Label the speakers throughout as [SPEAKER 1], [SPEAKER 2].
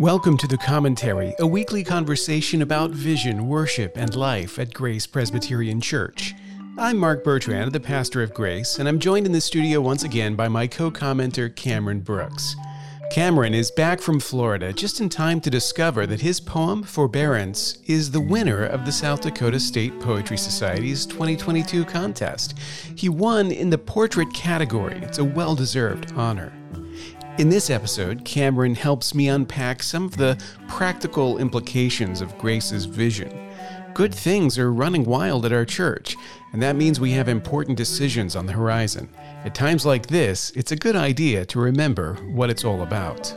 [SPEAKER 1] Welcome to the Commentary, a weekly conversation about vision, worship, and life at Grace Presbyterian Church. I'm Mark Bertrand, the pastor of Grace, and I'm joined in the studio once again by my co commenter, Cameron Brooks. Cameron is back from Florida just in time to discover that his poem, Forbearance, is the winner of the South Dakota State Poetry Society's 2022 contest. He won in the portrait category. It's a well deserved honor. In this episode, Cameron helps me unpack some of the practical implications of Grace's vision. Good things are running wild at our church, and that means we have important decisions on the horizon. At times like this, it's a good idea to remember what it's all about.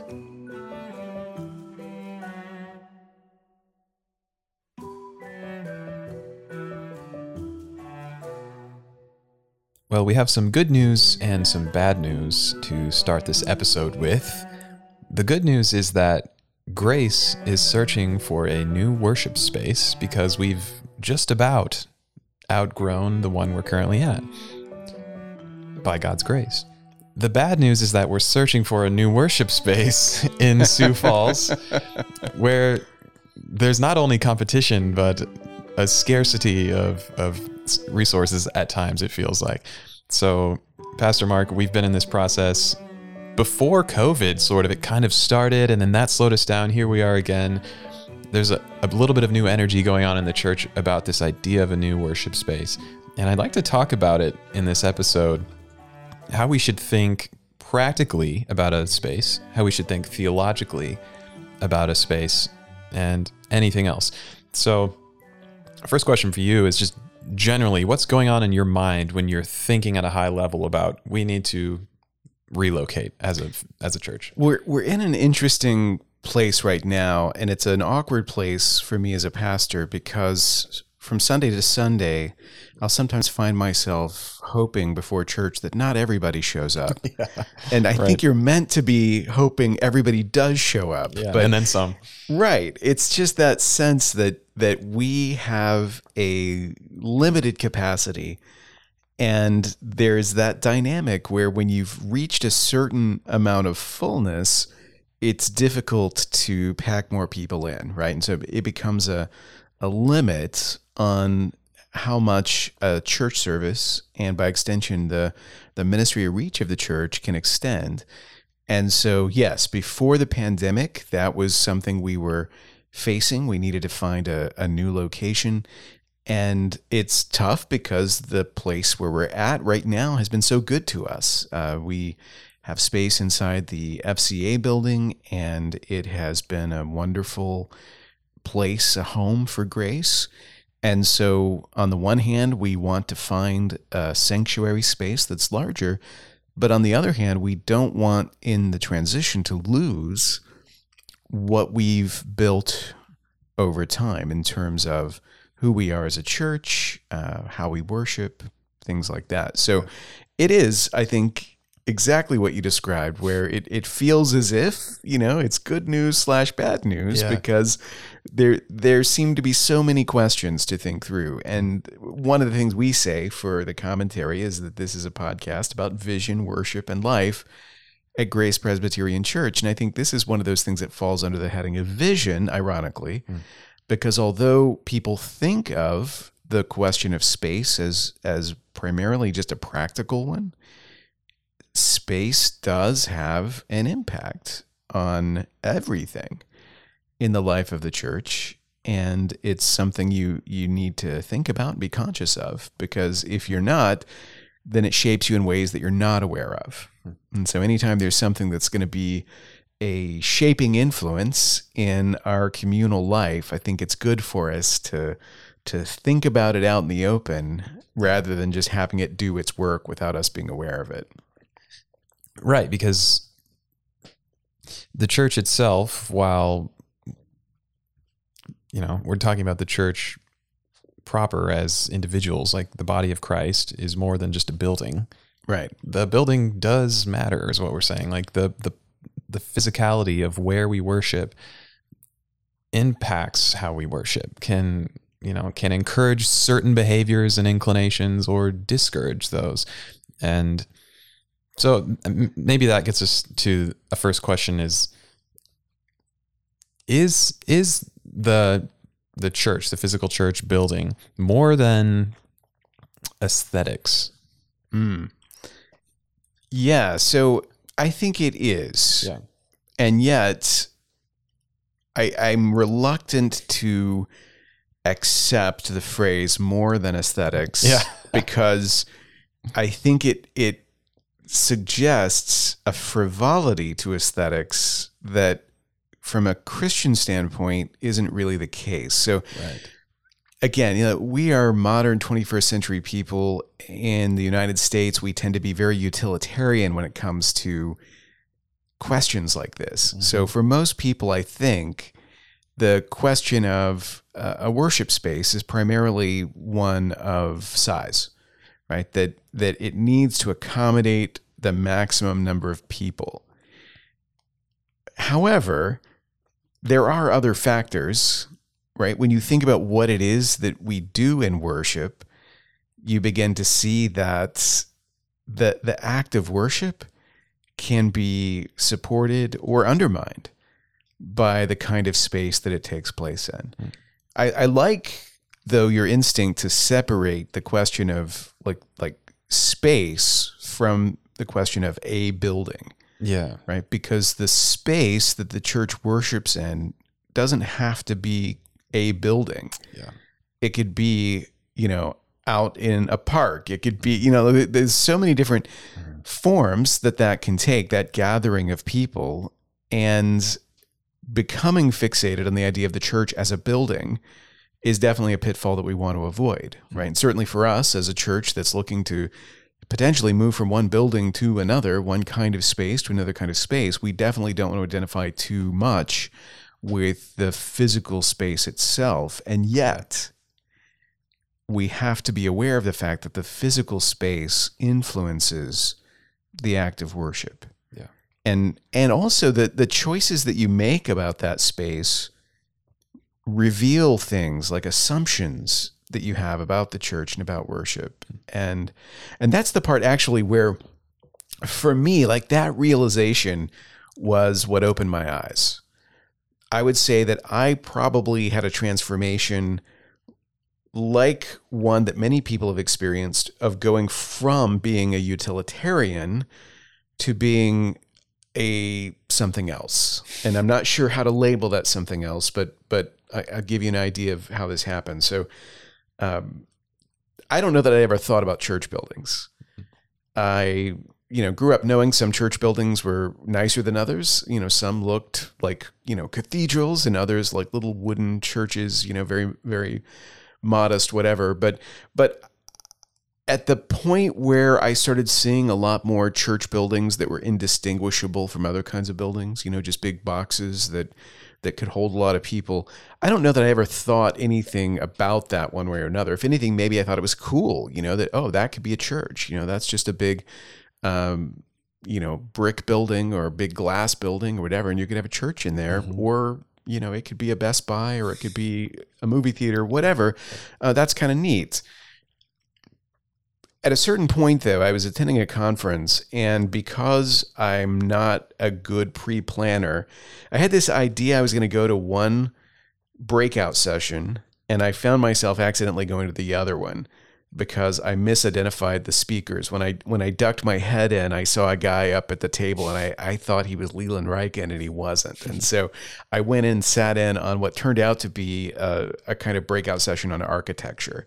[SPEAKER 2] Well, we have some good news and some bad news to start this episode with. The good news is that Grace is searching for a new worship space because we've just about outgrown the one we're currently at by God's grace. The bad news is that we're searching for a new worship space in Sioux Falls where there's not only competition, but a scarcity of, of resources at times, it feels like. So, Pastor Mark, we've been in this process before COVID, sort of. It kind of started and then that slowed us down. Here we are again. There's a, a little bit of new energy going on in the church about this idea of a new worship space. And I'd like to talk about it in this episode how we should think practically about a space, how we should think theologically about a space, and anything else. So, first question for you is just generally what's going on in your mind when you're thinking at a high level about we need to relocate as a as a church?
[SPEAKER 1] We're we're in an interesting place right now, and it's an awkward place for me as a pastor because from Sunday to Sunday, I'll sometimes find myself hoping before church that not everybody shows up. Yeah, and I right. think you're meant to be hoping everybody does show up.
[SPEAKER 2] Yeah, but, and then some.
[SPEAKER 1] Right. It's just that sense that that we have a limited capacity and there's that dynamic where when you've reached a certain amount of fullness, it's difficult to pack more people in, right? And so it becomes a a limit on how much a church service and by extension the the ministry reach of the church can extend. And so yes, before the pandemic, that was something we were facing. We needed to find a, a new location. And it's tough because the place where we're at right now has been so good to us. Uh, we have space inside the FCA building, and it has been a wonderful place, a home for grace. And so, on the one hand, we want to find a sanctuary space that's larger. But on the other hand, we don't want in the transition to lose what we've built over time in terms of who we are as a church, uh, how we worship, things like that. So it is, I think, exactly what you described, where it, it feels as if, you know, it's good news slash bad news yeah. because there there seem to be so many questions to think through. And one of the things we say for the commentary is that this is a podcast about vision, worship, and life at Grace Presbyterian Church. And I think this is one of those things that falls under the heading of vision, ironically, mm. because although people think of the question of space as as primarily just a practical one, space does have an impact on everything in the life of the church and it's something you you need to think about and be conscious of because if you're not then it shapes you in ways that you're not aware of hmm. and so anytime there's something that's going to be a shaping influence in our communal life i think it's good for us to to think about it out in the open rather than just having it do its work without us being aware of it
[SPEAKER 2] Right, because the church itself, while you know, we're talking about the church proper as individuals, like the body of Christ is more than just a building.
[SPEAKER 1] Right.
[SPEAKER 2] The building does matter, is what we're saying. Like the the the physicality of where we worship impacts how we worship. Can you know can encourage certain behaviors and inclinations or discourage those. And so maybe that gets us to a first question is is is the the church, the physical church building, more than aesthetics?
[SPEAKER 1] Mm. Yeah, so I think it is.
[SPEAKER 2] Yeah.
[SPEAKER 1] And yet I I'm reluctant to accept the phrase more than aesthetics
[SPEAKER 2] Yeah.
[SPEAKER 1] because I think it it suggests a frivolity to aesthetics that from a Christian standpoint isn't really the case. So
[SPEAKER 2] Right.
[SPEAKER 1] again, you know, we are modern 21st century people in the United States. We tend to be very utilitarian when it comes to questions like this. So for most people, I think the question of uh, a worship space is primarily one of size, right? That that it needs to accommodate the maximum number of people. However, there are other factors right? When you think about what it is that we do in worship, you begin to see that the the act of worship can be supported or undermined by the kind of space that it takes place in. Hmm. I, I like though your instinct to separate the question of like like space from the question of a building
[SPEAKER 2] Yeah.
[SPEAKER 1] right? Because the space that the church worships in doesn't have to be a building.
[SPEAKER 2] Yeah.
[SPEAKER 1] It could be, you know, out in a park. It could be, you know, there's so many different mm-hmm. forms that that can take, that gathering of people and becoming fixated on the idea of the church as a building is definitely a pitfall that we want to avoid, mm-hmm. right? And certainly for us as a church that's looking to potentially move from one building to another, one kind of space to another kind of space, we definitely don't want to identify too much with the physical space itself. And yet, we have to be aware of the fact that the physical space influences the act of worship.
[SPEAKER 2] Yeah.
[SPEAKER 1] And and also the the choices that you make about that space reveal things like assumptions that you have about the church and about worship. And and that's the part actually where for me like that realization was what opened my eyes. I would say that I probably had a transformation like one that many people have experienced of going from being a utilitarian to being a something else. And I'm not sure how to label that something else, but but I, I'll give you an idea of how this happened. So um, I don't know that I ever thought about church buildings. I you know grew up knowing some church buildings were nicer than others. You know, some looked like you know cathedrals, and others like little wooden churches. You know, very very modest, whatever. But but at the point where I started seeing a lot more church buildings that were indistinguishable from other kinds of buildings, you know, just big boxes that that could hold a lot of people. I don't know that I ever thought anything about that one way or another. If anything, maybe I thought it was cool, you know, that oh, that could be a church. You know, that's just a big um, you know, brick building or a big glass building or whatever, and you could have a church in there, or you know, it could be a Best Buy or it could be a movie theater, whatever. Uh, that's kind of neat. At a certain point, though, I was attending a conference, and because I'm not a good pre planner, I had this idea I was going to go to one breakout session, and I found myself accidentally going to the other one because I misidentified the speakers. When I when I ducked my head in, I saw a guy up at the table, and I, I thought he was Leland Ryken, and he wasn't. And so I went in, sat in on what turned out to be a, a kind of breakout session on architecture.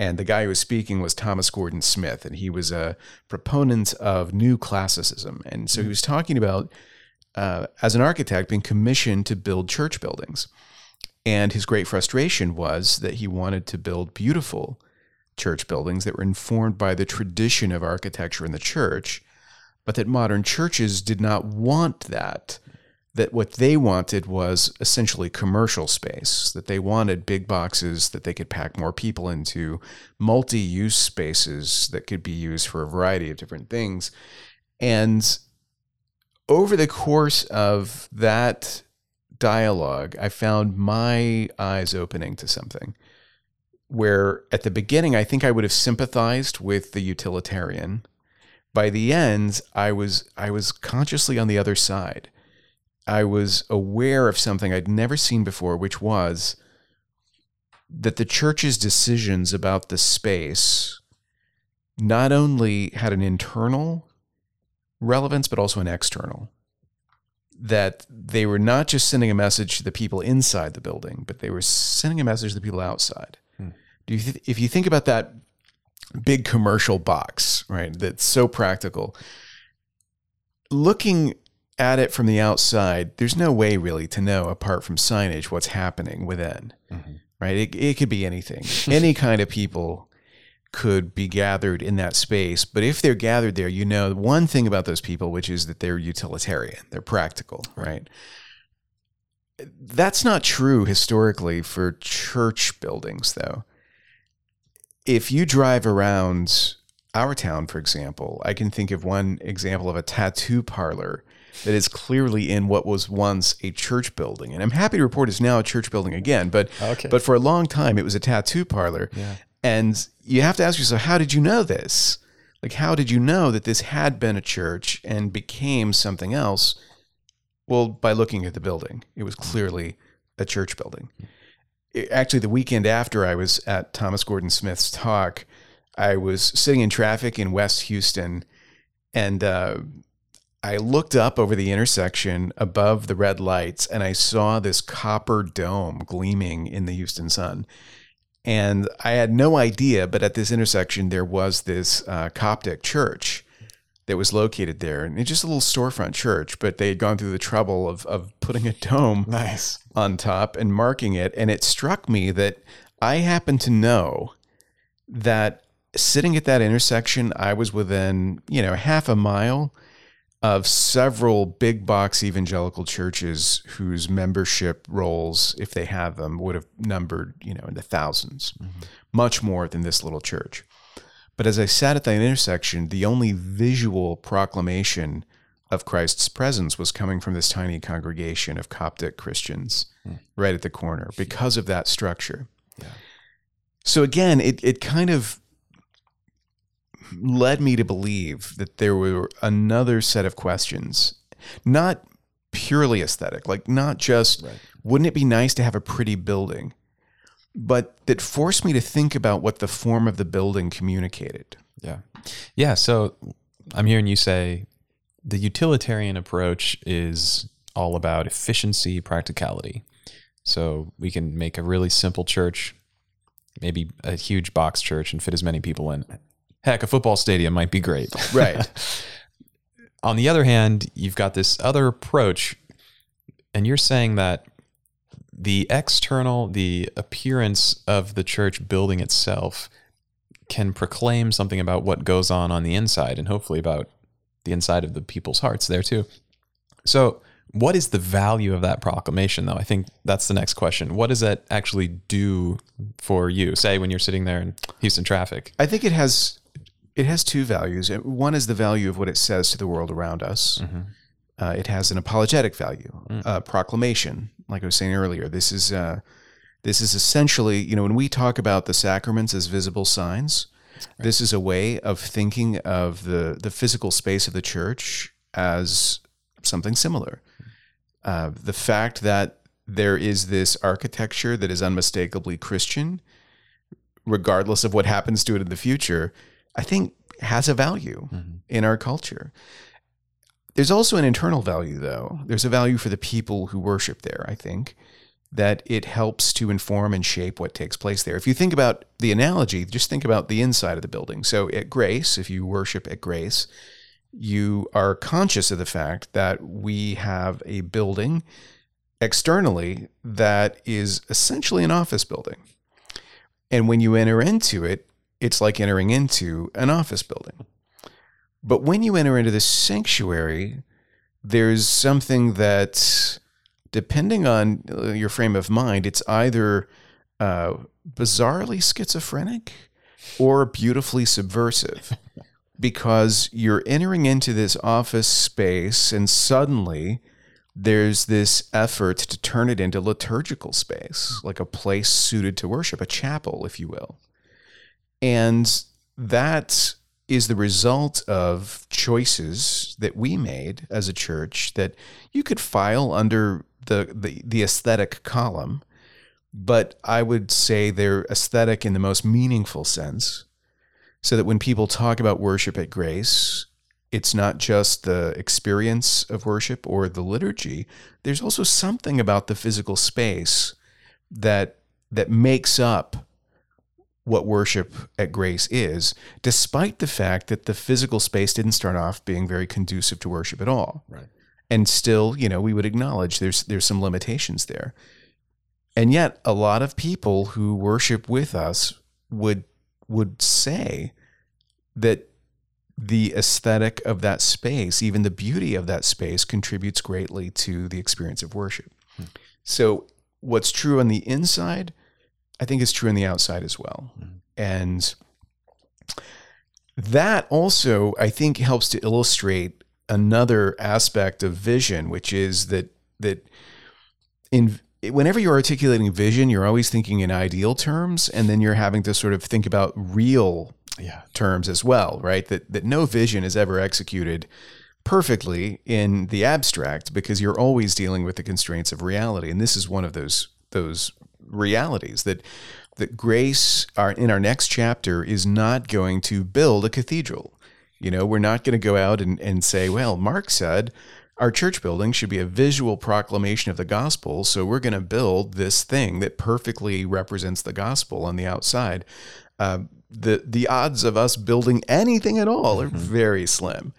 [SPEAKER 1] And the guy who was speaking was Thomas Gordon Smith, and he was a proponent of new classicism. And so he was talking about, uh, as an architect, being commissioned to build church buildings. And his great frustration was that he wanted to build beautiful church buildings that were informed by the tradition of architecture in the church, but that modern churches did not want that. That what they wanted was essentially commercial space, that they wanted big boxes that they could pack more people into, multi use spaces that could be used for a variety of different things. And over the course of that dialogue, I found my eyes opening to something where at the beginning I think I would have sympathized with the utilitarian. By the end, I was I was consciously on the other side. I was aware of something I'd never seen before, which was that the church's decisions about the space not only had an internal relevance, but also an external. That they were not just sending a message to the people inside the building, but they were sending a message to the people outside.
[SPEAKER 2] Hmm.
[SPEAKER 1] Do you th- if you think about that big commercial box, right, that's so practical, looking at it from the outside, there's no way really to know, apart from signage, what's happening within,
[SPEAKER 2] Mhm.
[SPEAKER 1] right? It, it could be anything. Any kind of people could be gathered in that space. But if they're gathered there, you know one thing about those people, which is that they're utilitarian, they're practical, right? That's not true historically for church buildings, though. If you drive around our town, for example, I can think of one example of a tattoo parlor that is clearly in what was once a church building. And I'm happy to report it's now a church building again, but
[SPEAKER 2] Okay.
[SPEAKER 1] but for a long time it was a tattoo parlor.
[SPEAKER 2] Yeah.
[SPEAKER 1] And you have to ask yourself, how did you know this? Like, how did you know that this had been a church and became something else? Well, by looking at the building, it was clearly a church building. It- actually, the weekend after I was at Thomas Gordon Smith's talk, I was sitting in traffic in West Houston, and uh, I looked up over the intersection above the red lights, and I saw this copper dome gleaming in the Houston sun. And I had no idea, but at this intersection, there was this uh, Coptic church that was located there. And it's just a little storefront church, but they had gone through the trouble of, of putting a dome
[SPEAKER 2] Nice.
[SPEAKER 1] on top and marking it. And it struck me that I happened to know that sitting at that intersection, I was within, you know, half a mile of several big box evangelical churches whose membership rolls, if they have them, would have numbered, you know, in the 1000s mm-hmm. much more than this little church. But as I sat at that intersection, the only visual proclamation of Christ's presence was coming from this tiny congregation of Coptic Christians hmm. right at the corner because of that structure.
[SPEAKER 2] Yeah.
[SPEAKER 1] So again, it, it kind of led me to believe that there were another set of questions, not purely aesthetic, like not just
[SPEAKER 2] Right.
[SPEAKER 1] wouldn't it be nice to have a pretty building, but that forced me to think about what the form of the building communicated.
[SPEAKER 2] Yeah. Yeah. So I'm hearing you say the utilitarian approach is all about efficiency, practicality. So we can make a really simple church, maybe a huge box church, and fit as many people in. Heck, a football stadium might be great.
[SPEAKER 1] Right.
[SPEAKER 2] On the other hand, you've got this other approach, and you're saying that the external, the appearance of the church building itself can proclaim something about what goes on on the inside and hopefully about the inside of the people's hearts there too. So, what is the value of that proclamation though? I think that's the next question. What does that actually do for you? Say when you're sitting there in Houston traffic.
[SPEAKER 1] I think it has it has two values. One is the value of what it says to the world around us. Uh, it has an apologetic value, uh, proclamation. Like I was saying earlier, this is uh, this is essentially you know when we talk about the sacraments as visible signs, this is a way of thinking of the the physical space of the church as something similar. Uh, the fact that there is this architecture that is unmistakably Christian, regardless of what happens to it in the future, I think has a value mm-hmm. in our culture. There's also an internal value, though. There's a value for the people who worship there, I think, that it helps to inform and shape what takes place there. If you think about the analogy, just think about the inside of the building. So at Grace, if you worship at Grace, you are conscious of the fact that we have a building externally that is essentially an office building. And when you enter into it, it's like entering into an office building. But when you enter into this sanctuary, there's something that, depending on uh, your frame of mind, it's either uh, bizarrely schizophrenic or beautifully subversive because you're entering into this office space and suddenly there's this effort to turn it into liturgical space, like a place suited to worship, a chapel, if you will. And that is the result of choices that we made as a church that you could file under the, the, the aesthetic column, but I would say they're aesthetic in the most meaningful sense. So that when people talk about worship at grace, it's not just the experience of worship or the liturgy. There's also something about the physical space that that makes up what worship at Grace is, despite the fact that the physical space didn't start off being very conducive to worship at all.
[SPEAKER 2] Right.
[SPEAKER 1] And still, you know, we would acknowledge there's there's some limitations there. And yet a lot of people who worship with us would would say that the aesthetic of that space, even the beauty of that space, contributes greatly to the experience of worship. Hmm. So, what's true on the inside I think it's true on the outside as well. Mm-hmm. And that also, I think, helps to illustrate another aspect of vision, which is that that in whenever you're articulating vision, you're always thinking in ideal terms, and then you're having to sort of think about real
[SPEAKER 2] yeah.
[SPEAKER 1] terms as well, right? That that no vision is ever executed perfectly in the abstract because you're always dealing with the constraints of reality, and this is one of those those realities that that grace our in our next chapter is not going to build a cathedral. You know, we're not going to go out and, and say, well, Mark said our church building should be a visual proclamation of the gospel. So we're going to build this thing that perfectly represents the gospel on the outside. Uh, the the odds of us building anything at all are mm-hmm. very slim.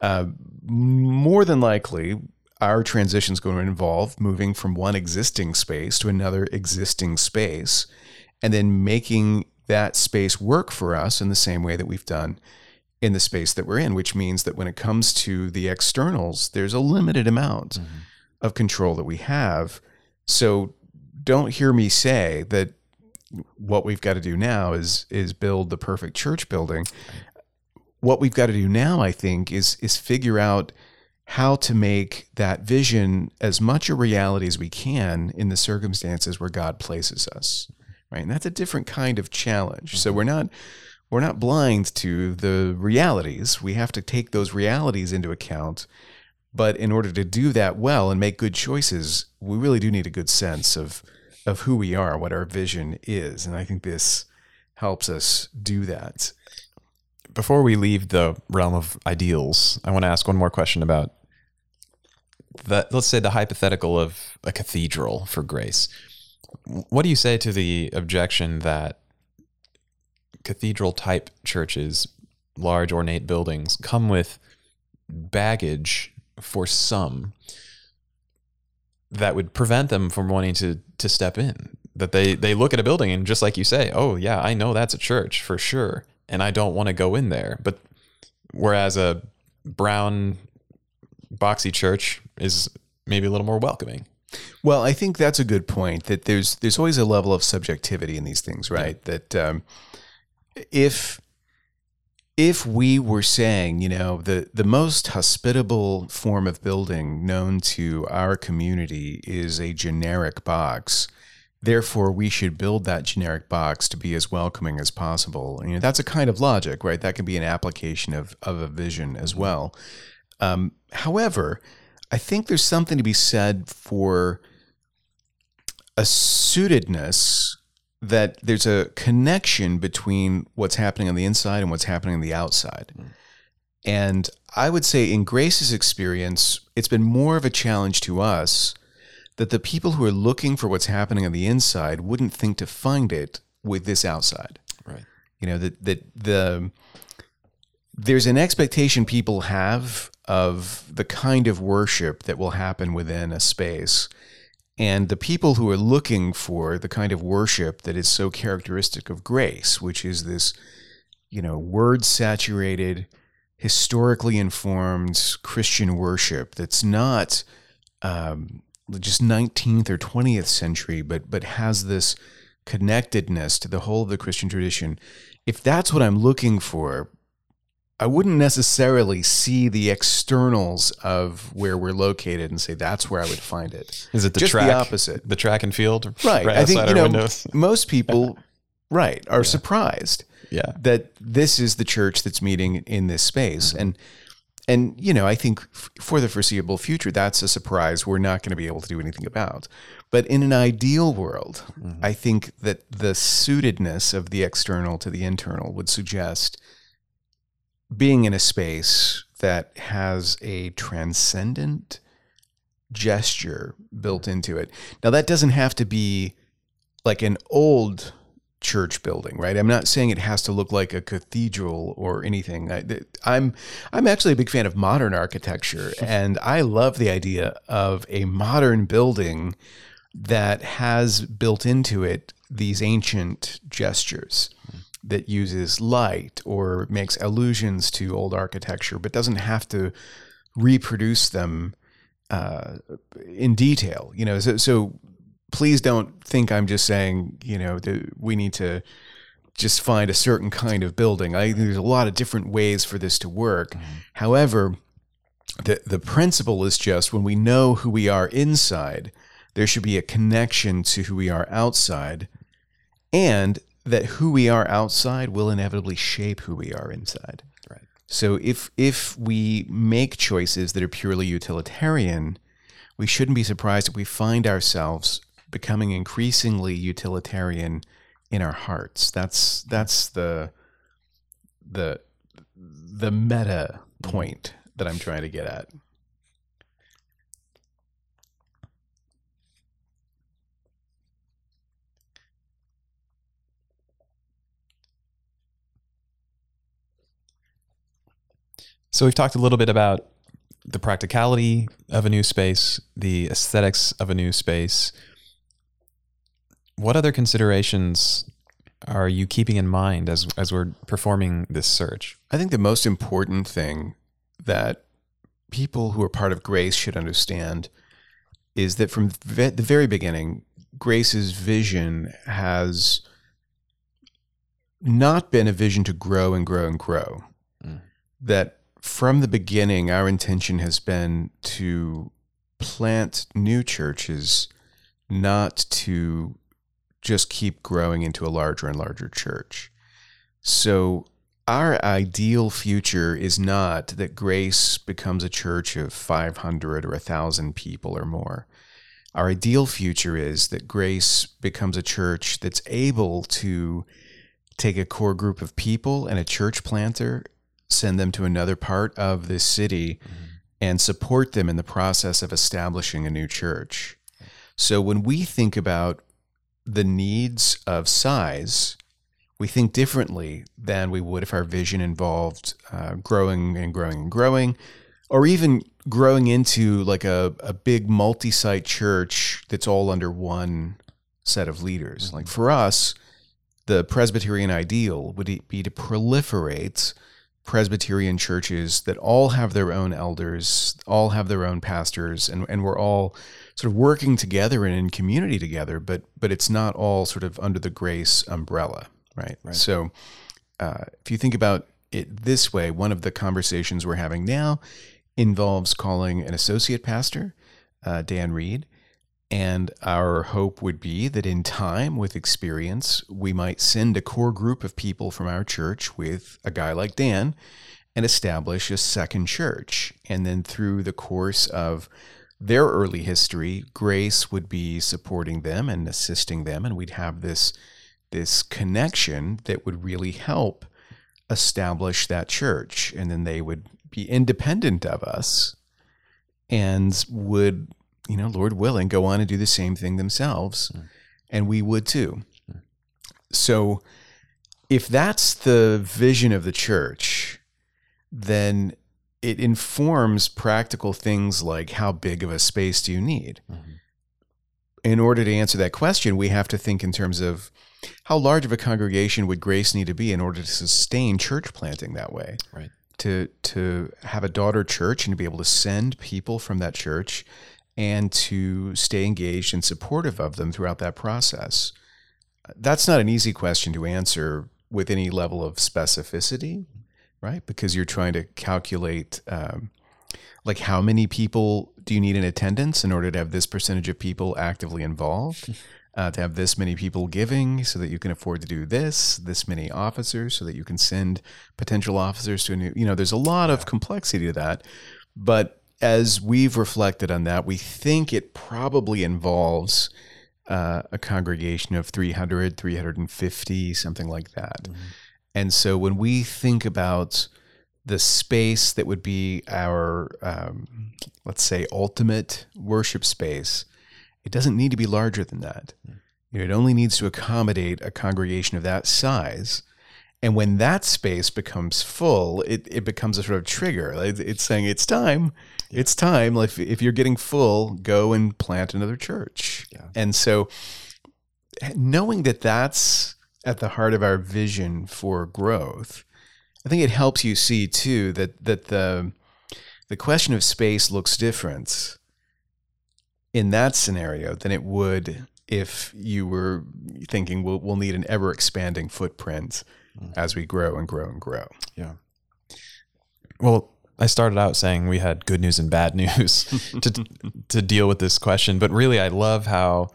[SPEAKER 1] Uh, more than likely, our transition is going to involve moving from one existing space to another existing space and then making that space work for us in the same way that we've done in the space that we're in, which means that when it comes to the externals, there's a limited amount mm-hmm. of control that we have. So don't hear me say that what we've got to do now is is build the perfect church building. What we've got to do now, I think, is is figure out how to make that vision as much a reality as we can in the circumstances where God places us. Right. And that's a different kind of challenge. Mm-hmm. So we're not we're not blind to the realities. We have to take those realities into account. But in order to do that well and make good choices, we really do need a good sense of of who we are, what our vision is. And I think this helps us do that
[SPEAKER 2] before we leave the realm of ideals, I want to ask one more question about Let's say the hypothetical of a cathedral for grace. What do you say to the objection that cathedral type churches, large ornate buildings, come with baggage for some that would prevent them from wanting to to step in? That they they look at a building and just like you say, oh yeah, I know that's a church for sure and I don't want to go in there. But whereas a brown boxy church is maybe a little more welcoming.
[SPEAKER 1] Well, I think that's a good point. That there's there's always a level of subjectivity in these things, right? Yeah. That um, if if we were saying, you know, the the most hospitable form of building known to our community is a generic box, Therefore, we should build that generic box to be as welcoming as possible. You know, that's a kind of logic, right? That can be an application of, of a vision as well. Um, however, I think there's something to be said for a suitedness that there's a connection between what's happening on the inside and what's happening on the outside. Mm. And I would say, in Grace's experience, it's been more of a challenge to us that the people who are looking for what's happening on the inside wouldn't think to find it with this outside.
[SPEAKER 2] Right.
[SPEAKER 1] You know, that that the there's an expectation people have of the kind of worship that will happen within a space. And the people who are looking for the kind of worship that is so characteristic of grace, which is this, you know, word saturated, historically informed Christian worship that's not um, just 19th or 20th century, but but has this connectedness to the whole of the Christian tradition. If that's what I'm looking for, I wouldn't necessarily see the externals of where we're located and say that's where I would find it.
[SPEAKER 2] Is it the
[SPEAKER 1] just
[SPEAKER 2] track,
[SPEAKER 1] the opposite?
[SPEAKER 2] The track and field,
[SPEAKER 1] right? right I think you know windows. most people, right, are yeah. surprised
[SPEAKER 2] Yeah.
[SPEAKER 1] that this is the church that's meeting in this space mm-hmm. and and you know i think f- for the foreseeable future that's a surprise we're not going to be able to do anything about but in an ideal world mm-hmm. i think that the suitedness of the external to the internal would suggest being in a space that has a transcendent gesture built into it now that doesn't have to be like an old church building, right? I'm not saying it has to look like a cathedral or anything. I, I'm I'm actually a big fan of modern architecture, and I love the idea of a modern building that has built into it these ancient gestures hmm. That uses light or makes allusions to old architecture, but doesn't have to reproduce them uh, in detail. You know, so, so please don't think I'm just saying, you know, that we need to just find a certain kind of building. I think there's a lot of different ways for this to work. However, the the principle is just when we know who we are inside, there should be a connection to who we are outside, and that who we are outside will inevitably shape who we are inside.
[SPEAKER 2] Right.
[SPEAKER 1] So if if we make choices that are purely utilitarian, we shouldn't be surprised if we find ourselves becoming increasingly utilitarian in our hearts. That's that's the the the meta point that I'm trying to get at.
[SPEAKER 2] So we've talked a little bit about the practicality of a new space, the aesthetics of a new space. What other considerations are you keeping in mind as as we're performing this search?
[SPEAKER 1] I think the most important thing that people who are part of Grace should understand is that from the very beginning, Grace's vision has not been a vision to grow and grow and grow.
[SPEAKER 2] Mm.
[SPEAKER 1] That from the beginning, our intention has been to plant new churches, not to just keep growing into a larger and larger church. So, our ideal future is not that Grace becomes a church of 500 or 1,000 people or more. Our ideal future is that Grace becomes a church that's able to take a core group of people and a church planter, send them to another part of the city, and support them in the process of establishing a new church. So when we think about the needs of size, we think differently than we would if our vision involved uh, growing and growing and growing, or even growing into like a, a big multi site church that's all under one set of leaders. Like for us, the Presbyterian ideal would be to proliferate Presbyterian churches that all have their own elders, all have their own pastors, and, and we're all sort of working together and in community together, but but it's not all sort of under the grace umbrella, right?
[SPEAKER 2] Right.
[SPEAKER 1] So uh, if you think about it this way, one of the conversations we're having now involves calling an associate pastor, uh, Dan Reed. And our hope would be that in time, with experience, we might send a core group of people from our church with a guy like Dan and establish a second church. And then through the course of their early history, Grace would be supporting them and assisting them, and we'd have this this connection that would really help establish that church. And then they would be independent of us and would, you know, Lord willing, go on and do the same thing themselves. Hmm. And we would too. Hmm. So if that's the vision of the church, then it informs practical things like how big of a space do you need? Hmm. In order to answer that question, we have to think in terms of how large of a congregation would grace need to be in order to sustain church planting that way?
[SPEAKER 2] Right.
[SPEAKER 1] To to have a daughter church and to be able to send people from that church and to stay engaged and supportive of them throughout that process. That's not an easy question to answer with any level of specificity, right? Because you're trying to calculate um, like how many people do you need in attendance in order to have this percentage of people actively involved. uh, to have this many people giving so that you can afford to do this, this many officers so that you can send potential officers to a new, you know, there's a lot of complexity to that. But as we've reflected on that, we think it probably involves uh, a congregation of 300, 350, something like that. Mm-hmm. And so when we think about the space that would be our, um, let's say, ultimate worship space, it doesn't need to be larger than that. You know, it only needs to accommodate a congregation of that size. And when that space becomes full, it, it becomes a sort of trigger. It's saying it's time. It's time. If, if you're getting full, go and plant another church. Yeah. And so eh, knowing that that's at the heart of our vision for growth, I think it helps you see too that that the the question of space looks different in that scenario than it would if you were thinking we'll, we'll need an ever expanding footprint mm. as we grow and grow and grow.
[SPEAKER 2] Yeah. Well, I started out saying we had good news and bad news to to deal with this question, but really I love how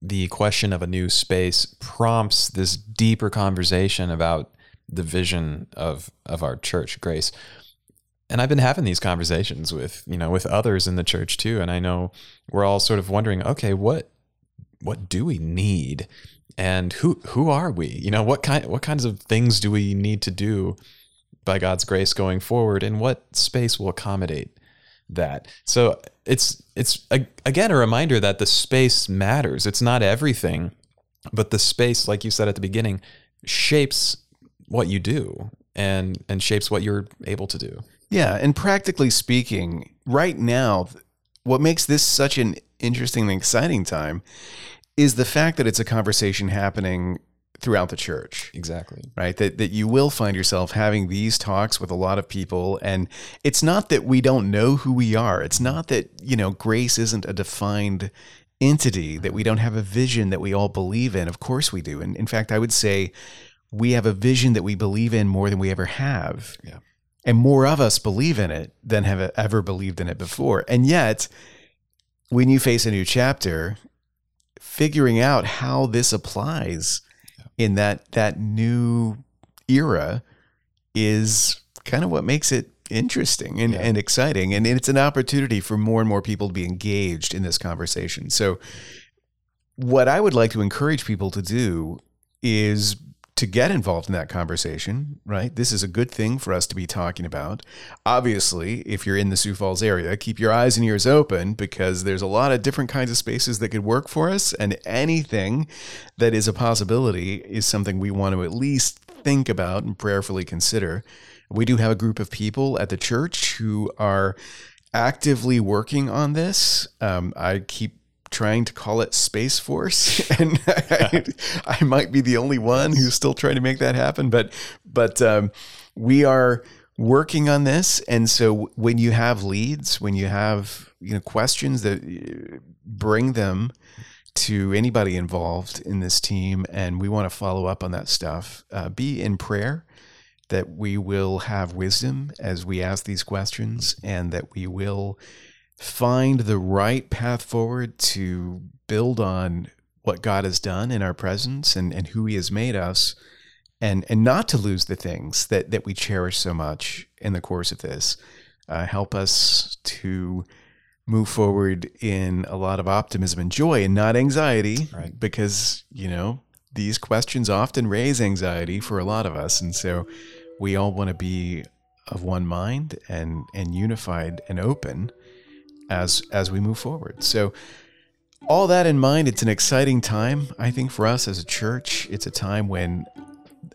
[SPEAKER 2] the question of a new space prompts this deeper conversation about the vision of of our church grace and i've been having these conversations with you know with others in the church too and i know we're all sort of wondering okay what what do we need and who who are we? You know what kind what kinds of things do we need to do by god's grace going forward? And what space will accommodate that? So it's it's again a reminder that the space matters. It's not everything but the space like you said at the beginning shapes what you do and and shapes what you're able to do.
[SPEAKER 1] Yeah, and practically speaking, right now, what makes this such an interesting and exciting time is the fact that it's a conversation happening throughout the church.
[SPEAKER 2] Exactly.
[SPEAKER 1] Right? That that you will find yourself having these talks with a lot of people and it's not that we don't know who we are. It's not that, you know, grace isn't a defined entity that we don't have a vision that we all believe in. Of course we do. And in fact, I would say we have a vision that we believe in more than we ever have.
[SPEAKER 2] Yeah.
[SPEAKER 1] And more of us believe in it than have ever believed in it before. And yet, when you face a new chapter, figuring out how this applies in that that new era is kind of what makes it interesting and, yeah. and exciting. And it's an opportunity for more and more people to be engaged in this conversation. So what I would like to encourage people to do is to get involved in that conversation, right? This is a good thing for us to be talking about. Obviously, if you're in the Sioux Falls area, keep your eyes and ears open because there's a lot of different kinds of spaces that could work for us. And anything that is a possibility is something we want to at least think about and prayerfully consider. We do have a group of people at the church who are actively working on this. Um, I keep trying to call it Space Force, and I, I, might be the only one who's still trying to make that happen. But but um, we are working on this, and so when you have leads, when you have you know questions that uh, bring them to anybody involved in this team, and we want to follow up on that stuff. Uh, be in prayer that we will have wisdom as we ask these questions, and that we will find the right path forward to build on what God has done in our presence and, and who He has made us, and and not to lose the things that that we cherish so much in the course of this. Uh, help us to move forward in a lot of optimism and joy and not anxiety,
[SPEAKER 2] right.
[SPEAKER 1] because you know these questions often raise anxiety for a lot of us, and so we all want to be of one mind and and unified and open as as we move forward. So all that in mind, it's an exciting time, I think, for us as a church. It's a time when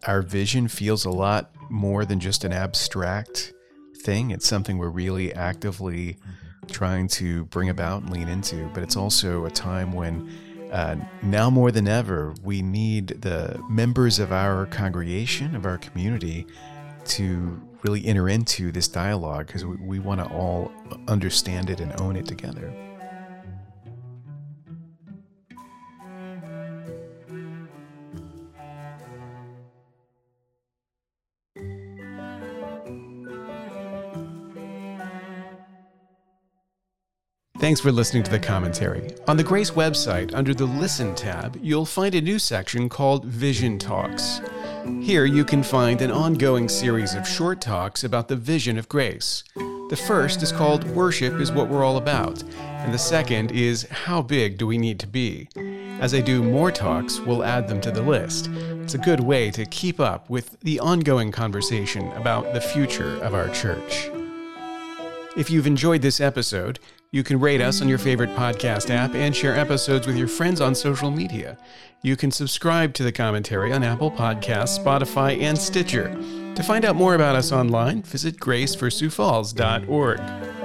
[SPEAKER 1] our vision feels a lot more than just an abstract thing. It's something we're really actively trying to bring about and lean into. But it's also a time when, uh, now more than ever, we need the members of our congregation, of our community, to really enter into this dialogue because we, we want to all understand it and own it together. Thanks for listening to the commentary. On the Grace website, under the Listen tab, you'll find a new section called Vision Talks. Here you can find an ongoing series of short talks about the vision of grace. The first is called Worship is What We're All About, and the second is How Big Do We Need to Be? As I do more talks, we'll add them to the list. It's a good way to keep up with the ongoing conversation about the future of our church. If you've enjoyed this episode, you can rate us on your favorite podcast app and share episodes with your friends on social media. You can subscribe to the commentary on Apple Podcasts, Spotify, and Stitcher. To find out more about us online, visit graceforsiouxfalls.org.